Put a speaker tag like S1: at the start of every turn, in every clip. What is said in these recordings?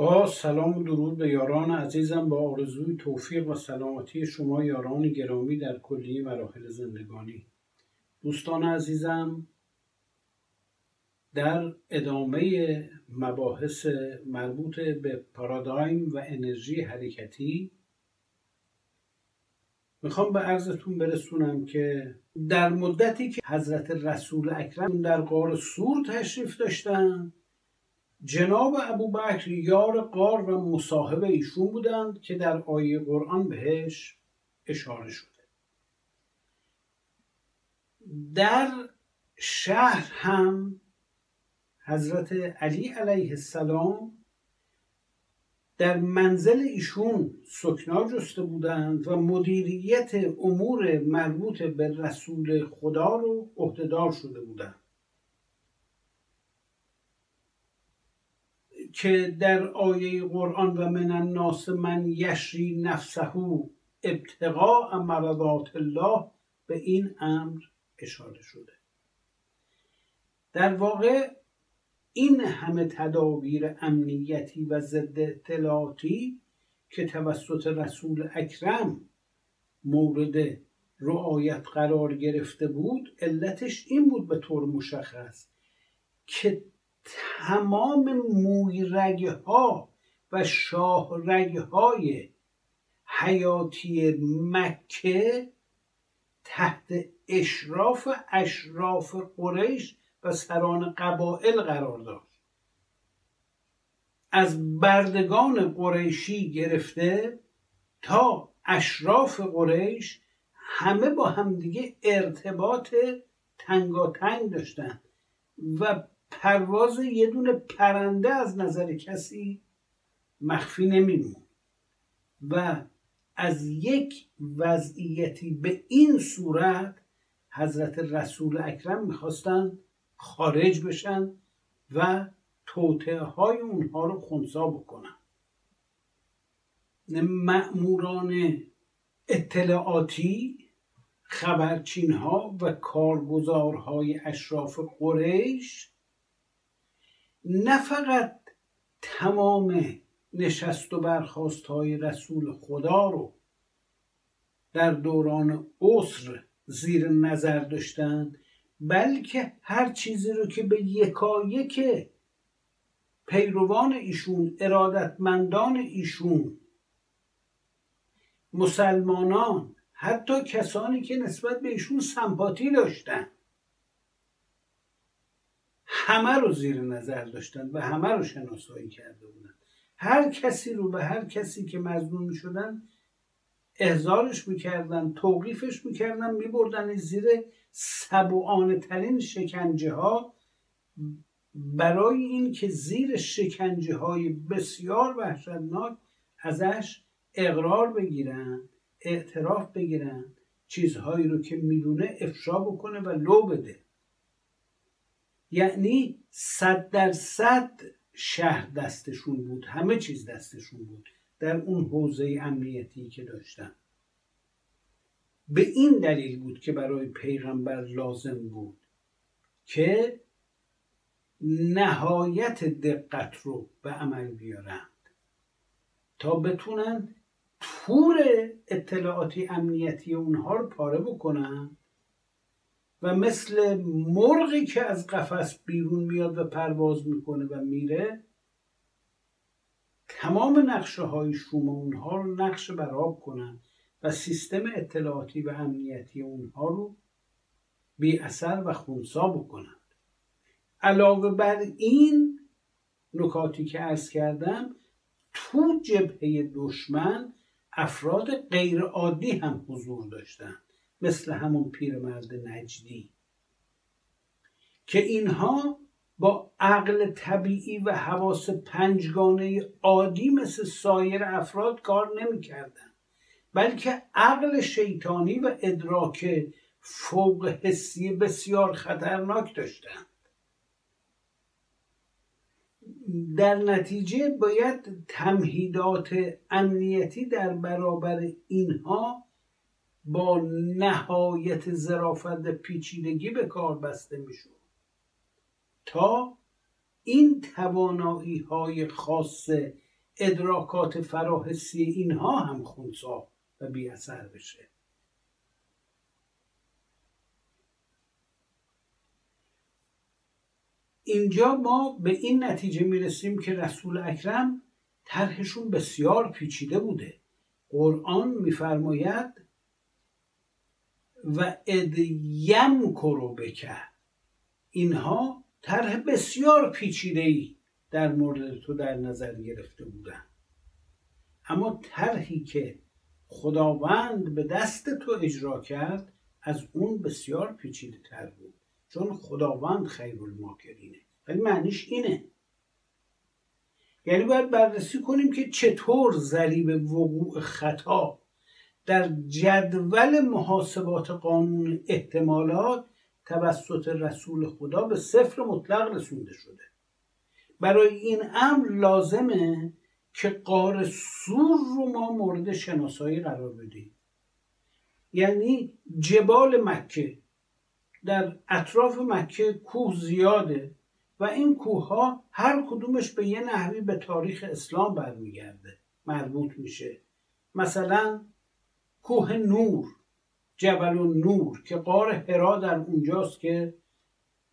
S1: با سلام و درود به یاران عزیزم با آرزوی توفیق و سلامتی شما یاران گرامی در کلی مراحل زندگانی. دوستان عزیزم در ادامه مباحث مربوط به پارادایم و انرژی حرکتی می‌خوام به عرضتون برسونم که در مدتی که حضرت رسول اکرم در غار سور تشریف داشتن جناب ابوبکر یار قار و مصاحب ایشون بودند که در آیه قرآن بهش اشاره شده. در شهر هم حضرت علی علیه السلام در منزل ایشون سکنا جسته بودند و مدیریت امور مربوط به رسول خدا رو عهدهدار شده بودند. که در آیه قرآن و من الناس من یشری نفسه ابتقاء مرضات الله به این امر اشاره شده. در واقع این همه تدابیر امنیتی و ضد اطلاعاتی که توسط رسول اکرم مورد رعایت قرار گرفته بود علتش این بود به طور مشخص که تمام موی ها و شاه های حیاتی مکه تحت اشراف اشراف قریش و سران قبائل قرار داشت از بردگان قریشی گرفته تا اشراف قریش همه با همدیگه ارتباط تنگاتنگ داشتند و پرواز یه دونه پرنده از نظر کسی مخفی نمیمون و از یک وضعیتی به این صورت حضرت رسول اکرم می‌خواستن خارج بشن و توطعه های اونها رو خونسا بکنن. مأموران اطلاعاتی خبرچین ها و کارگزارهای اشراف قریش نه فقط تمام نشست و برخواست های رسول خدا رو در دوران عصر زیر نظر داشتند بلکه هر چیزی رو که به یکایک پیروان ایشون ارادتمندان ایشون مسلمانان حتی کسانی که نسبت به ایشون سمپاتی داشتن همه رو زیر نظر داشتن و همه رو شناسایی کرده بودن. هر کسی رو به هر کسی که مزنون می شدن احزارش می‌کردن توقیفش می‌کردن میبردن زیر سبوانه ترین شکنجه ها برای این که زیر شکنجه های بسیار وحشتناک ازش اقرار بگیرن اعتراف بگیرن چیزهایی رو که می‌دونه افشا بکنه و لو بده. یعنی صد در صد شهر دستشون بود همه چیز دستشون بود در اون حوزه امنیتی که داشتن. به این دلیل بود که برای پیغمبر لازم بود که نهایت دقت رو به عمل بیارند تا بتونن تور اطلاعاتی امنیتی اونها رو پاره بکنن و مثل مرغی که از قفس بیرون میاد و پرواز می‌کنه و میره تمام نقشه های شوم اونها رو نقشه براب کنن و سیستم اطلاعاتی و امنیتی اونها رو بی اثر و خونسا بکنند علاوه بر این نکاتی که ارز کردم تو جبهه دشمن افراد غیرعادی هم حضور داشتند مثل همون پیرمرد نجدی. که اینها با عقل طبیعی و حواس پنجگانه عادی مثل سایر افراد کار نمی‌کردند. بلکه عقل شیطانی و ادراک فوق حسی بسیار خطرناک داشتند. در نتیجه باید تمهیدات امنیتی در برابر اینها با نهایت ظرافت پیچیدگی به کار بسته می‌شد. تا این توانایی های خاص ادراکات فراحسی اینها هم خونسا و بی اثر بشه. اینجا ما به این نتیجه می‌رسیم که رسول اکرم طرحشون بسیار پیچیده بوده. قرآن میفرماید و ادیم کرو بکه اینها طرح بسیار پیچیده ای در مورد تو در نظر گرفته بودن. اما طرحی که خداوند به دست تو اجرا کرد از اون بسیار پیچیده تر بود چون خداوند خیر الماکرینه ولی معنیش اینه. یعنی باید بررسی کنیم که چطور ضریب وقوع خطا در جدول محاسبات قانون احتمالات توسط رسول خدا به صفر مطلق رسونده شده. برای این امر لازمه که قار سور رو ما مورد شناسایی قرار بدیم یعنی جبال مکه در اطراف مکه کوه زیاده و این کوه ها هر کدومش به یه نحوی به تاریخ اسلام برمیگرده مربوط میشه. مثلا کوه نور جبل نور که قار هرا در اونجاست که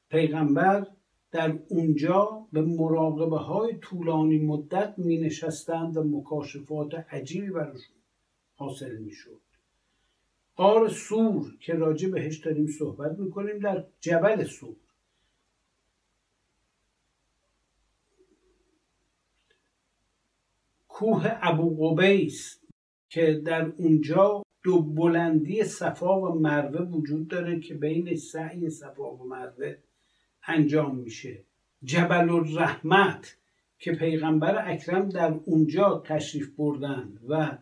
S1: پیغمبر در اونجا به مراقبه های طولانی مدت می نشستند و مکاشفات عجیبی براشون حاصل می شد قار سور که راجع بهش داریم صحبت می‌کنیم در جبل سور. کوه ابو قبیس که در اونجا دو بلندی صفا و مروه وجود داره که بین سعی صفا و مروه انجام میشه. جبل الرحمت که پیغمبر اکرم در اونجا تشریف بردن و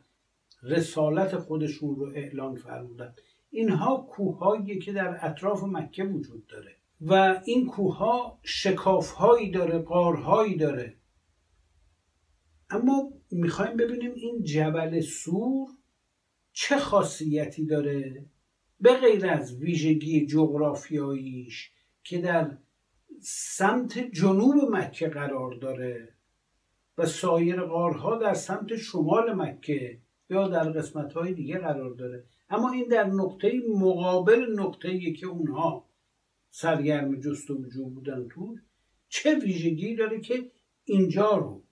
S1: رسالت خودشون رو اعلان فرمودن اینها کوههایی که در اطراف مکه وجود داره و این کوهها شکافهایی داره قارهایی داره. اما می‌خوایم ببینیم این جبل سور چه خاصیتی داره به غیر از ویژگی جغرافیاییش که در سمت جنوب مکه قرار داره و سایر غارها در سمت شمال مکه یا در قسمت های دیگه قرار داره. اما این در نقطه مقابل نقطه که اونها سرگرم جست و بودن تو. چه ویژگی داره که اینجا رو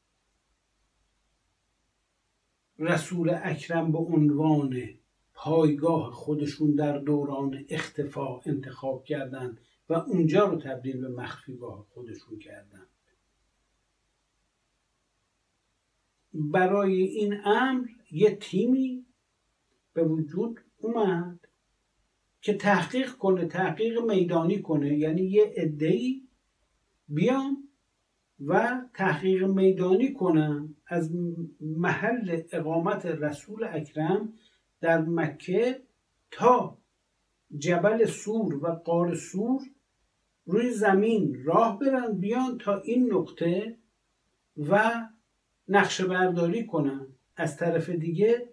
S1: رسول اکرم به عنوان پایگاه خودشون در دوران اختفا انتخاب کردند و اونجا رو تبدیل به مخفیگاه خودشون کردند. برای این امر یه تیمی به وجود اومد که تحقیق کنه تحقیق میدانی کنه. یعنی یه عده‌ای بیان و تحقیق میدانی کنن از محل اقامت رسول اکرم در مکه تا جبل سور و قار سور روی زمین راه برن بیان تا این نقطه و نقشه برداری کنن از طرف دیگه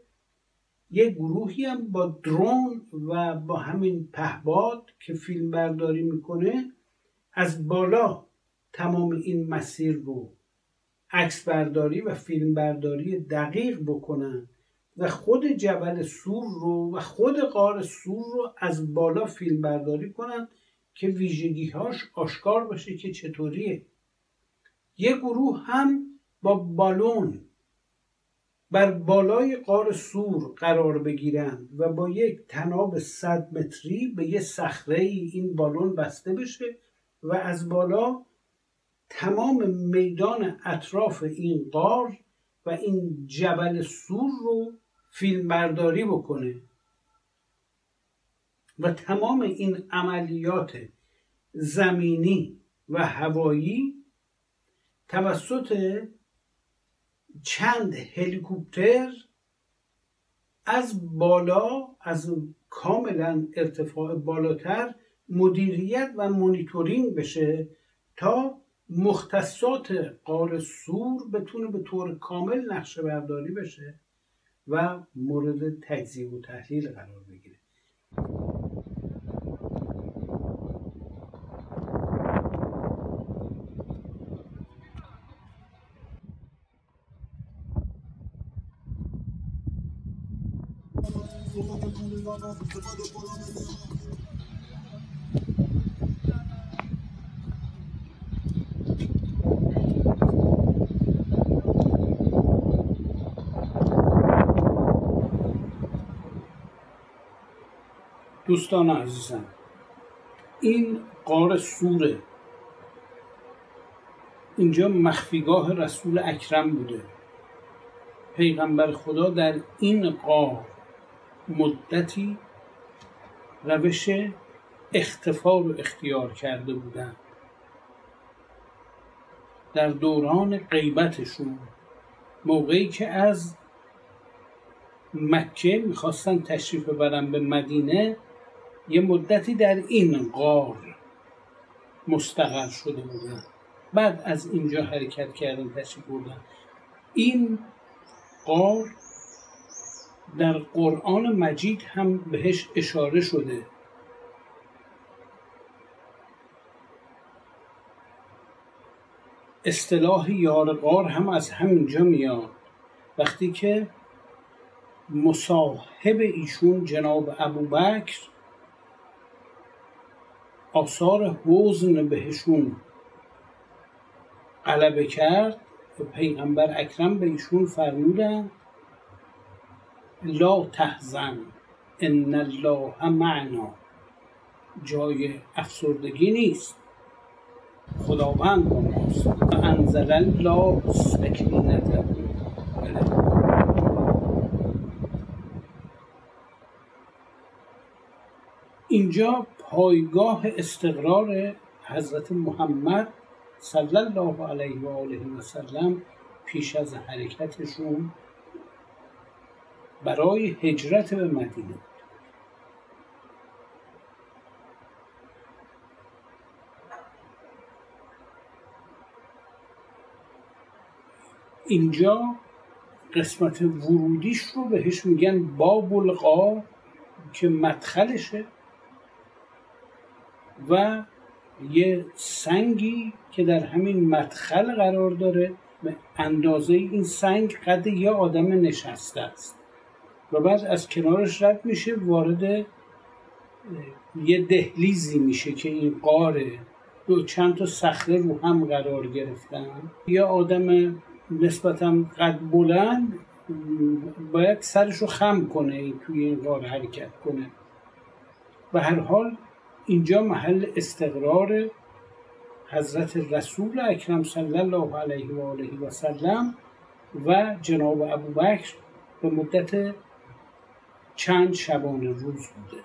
S1: یه گروهی هم با درون و با همین پهباد که فیلم برداری می‌کنه از بالا تمام این مسیر رو عکس برداری و فیلم برداری دقیق بکنن و خود جبل سور رو و خود قار سور رو از بالا فیلم برداری کنن که ویژگیهاش آشکار باشه که چطوریه. یه گروه هم با بالون بر بالای قار سور قرار بگیرند و با یک تناب صد متری به یه صخره این بالون بسته بشه و از بالا تمام میدان اطراف این قار و این جبل سور رو فیلم برداری بکنه و تمام این عملیات زمینی و هوایی توسط چند هلیکوپتر از بالا از کاملا ارتفاع بالاتر مدیریت و مونیتورینگ بشه تا مختصات قار سور بتونه به طور کامل نقشه برداری بشه و مورد تجزیه و تحلیل قرار بگیره. دوستان عزیزم این قار سوره. اینجا مخفیگاه رسول اکرم بوده. پیغمبر خدا در این قار مدتی روش اختفا رو اختیار کرده بودن. در دوران غیبتشون موقعی که از مکه می‌خواستن تشریف ببرن به مدینه یه مدتی در این غار مستقر شده بودن بعد از اینجا حرکت کردن تشریف بردن این غار در قرآن مجید هم بهش اشاره شده. اصطلاح یار غار هم از همینجا میاد. وقتی که مصاحب ایشون جناب ابوبکر آثار حزن بهشون غلبه کرد پیغمبر اکرم به ایشون فرمودن لا تحزن ان الله معنا. جای افسردگی نیست. خداوند با ماست انزل الله سکینته. اینجا پایگاه استقرار حضرت محمد صلی الله علیه و آله و سلم پیش از حرکتشون برای هجرت به مدینه اینجا قسمت ورودیش رو بهش میگن باب القا که مدخلشه. و یه سنگی که در همین مدخل قرار داره به اندازه این سنگ قد یه آدم نشسته است. و بعد از کنارش رد میشه وارد یه دهلیزی میشه که این قاره دو چند تا صخره رو هم قرار گرفتن. یه آدم نسبتا قد بلند باید سرش رو خم کنه توی این قاره حرکت کنه. و هر حال اینجا محل استقرار حضرت رسول اکرم صلی الله علیه و آله و سلم و جناب ابوبکر به مدت چند شبانه روز بوده.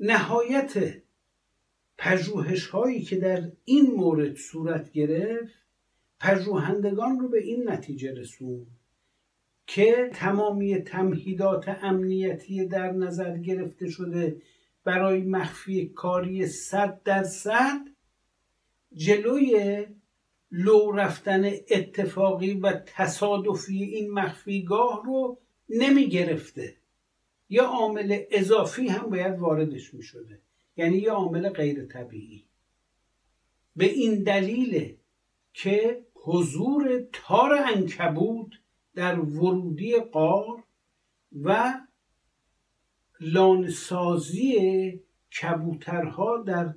S1: نهایت پژوهش هایی که در این مورد صورت گرفت پژوهندگان رو به این نتیجه رسون که تمامی تمهیدات امنیتی در نظر گرفته شده برای مخفی کاری صد درصد جلوی لو رفتن اتفاقی و تصادفی این مخفیگاه رو نمی گرفته یا عامل اضافی هم باید واردش می شده یعنی یه عامل غیر طبیعی. به این دلیل که حضور تار انکبود در ورودی قار و لانسازی کبوترها در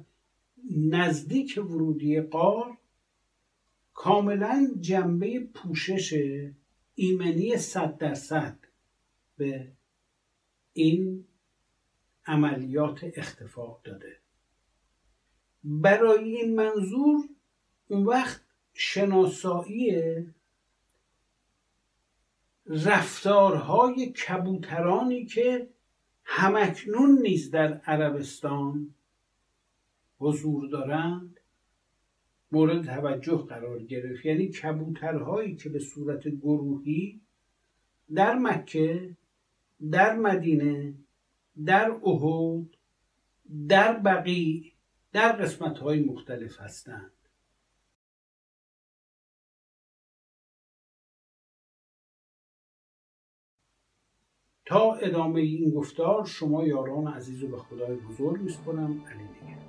S1: نزدیک ورودی قار کاملا جنبه پوشش ایمنی صد درصد به این عملیات اختفاق داده. برای این منظور اون وقت شناسایی رفتارهای کبوترانی که همکنون نیز در عربستان حضور دارند مورد توجه قرار گرفت. یعنی کبوترهایی که به صورت گروهی در مکه در مدینه در احد در بقیع در قسمت های مختلف هستند. تا ادامه این گفتار شما یاران عزیز و به خدای بزرگ میسپرم علی نگه